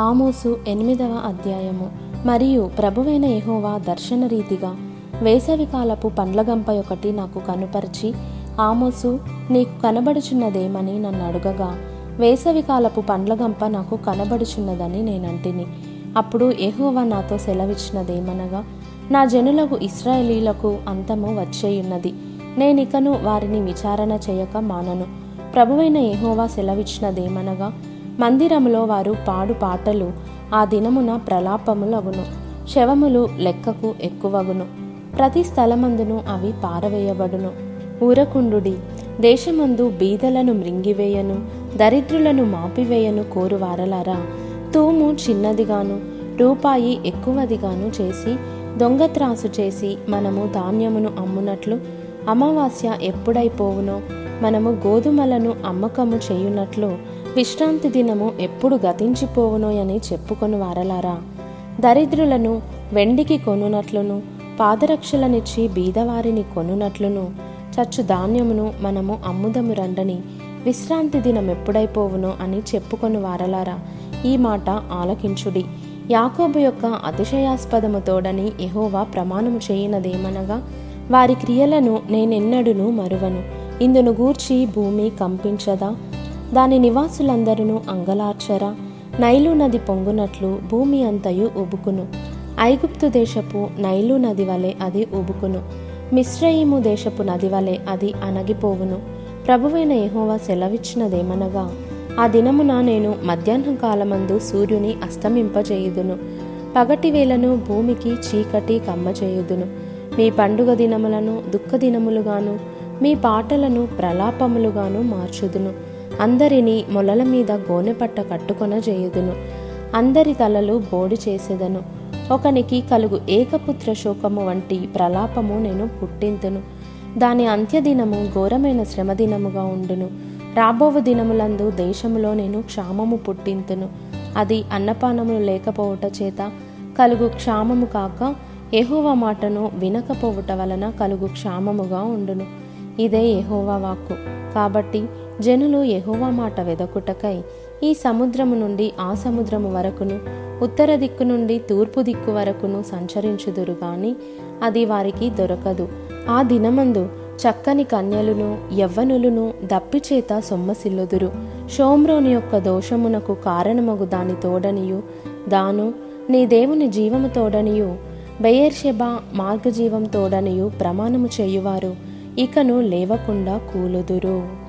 ఆమోసు ఎనిమిదవ అధ్యాయము. మరియు ప్రభువైన యెహోవా దర్శనరీతిగా వేసవికాలపు పండ్లగంప ఒకటి నాకు కనుపరిచి ఆమోసు నీకు కనబడుచున్నదేమని నన్ను అడుగగా వేసవికాలపు పండ్లగంప నాకు కనబడుచున్నదని నేనంటిని. అప్పుడు ఎహోవా నాతో సెలవిచ్చినదేమనగా నా జనులకు ఇస్రాయేలీలకు అంతము వచ్చేయున్నది. నేనికను వారిని విచారణ చేయక మానను. ప్రభువైన ఎహోవా సెలవిచ్చినదేమనగా మందిరములో వారు పాడు పాటలు ఆ దినమున ప్రలాపములగును. శవములు లెక్కకు ఎక్కువగును. ప్రతి స్థలమందును అవి పారవేయబడును. ఊరకుండుడి దేశమందు బీదలను మృంగివేయను దరిద్రులను మాపివేయను కోరువారలారా. తూము చిన్నదిగాను రూపాయి ఎక్కువదిగాను చేసి దొంగత్రాసు చేసి మనము ధాన్యమును అమ్మునట్లు అమావాస్య ఎప్పుడైపోవునో మనము గోధుమలను అమ్మకము చేయునట్లు విశ్రాంతి దినము ఎప్పుడు గతించిపోవునో అని చెప్పుకొని వారలారా. దరిద్రులను వెండికి కొనునట్లును పాదరక్షలనిచ్చి బీదవారిని కొనునట్లును చచ్చు ధాన్యమును మనము అమ్ముదము రండని విశ్రాంతి దినం ఎప్పుడైపోవునో అని చెప్పుకొని వారలారా. ఈ మాట ఆలకించుడి. యాకోబు యొక్క అతిశయాస్పదము తోడని ఎహోవా ప్రమాణము చేయనదేమనగా వారి క్రియలను నేనెన్నడును మరువను. ఇందును గూర్చి భూమి కంపించదా? దాని నివాసులందరూ అంగలార్చరా? నైలు నది పొంగునట్లు భూమి అంతయు ఉబుకును. ఐగుప్తు దేశపు నైలు నది వలె అది ఉబుకును. మిశ్రయిము దేశపు నది వలె అది అణగిపోవును. ప్రభువైన యెహోవా సెలవిచ్చినదేమనగా ఆ దినమున నేను మధ్యాహ్న కాలమందు సూర్యుని అస్తమింపజేయుదును. పగటి వేలను భూమికి చీకటి కమ్మచేయుదును మీ పండుగ దినములను దుఃఖ దినములుగాను మీ పాటలను ప్రలాపములుగాను మార్చుదును. అందరినీ మొలల మీద గోనెపట్ట కట్టుకొన చేయుదును అందరి తలలు బోడి చేసేదను. ఒకనికి కలుగు ఏకపుత్ర శోకము వంటి ప్రలాపము నేను పుట్టింతును. దాని అంత్యదినము ఘోరమైన శ్రమదినముగా ఉండును. రాబోవు దినములందు దేశములో నేను క్షామము పుట్టింతును. అది అన్నపానములు లేకపోవుట చేత కలుగు క్షామము కాక ఎహోవ మాటను వినకపోవుట వలన కలుగు క్షామముగా ఉండును. ఇదే యహోవా వాక్కు. కాబట్టి జనులు యహోవా మాట వెదకుటకై ఈ సముద్రము నుండి ఆ సముద్రము వరకును ఉత్తర దిక్కు నుండి తూర్పు దిక్కు వరకును సంచరించుదురు గాని అది వారికి దొరకదు. ఆ దినమందు చక్కని కన్యలును యవ్వనులను దప్పిచేత సొమ్మసిల్లుదురు. షోమ్రోని యొక్క దోషమునకు కారణమగు దాని తోడనియు దాను నీ దేవుని జీవము తోడనియు బెయర్షెబా మార్గజీవం తోడనియు ప్రమాణము చేయువారు. ఇకను లేవకుండా కూలుదురు.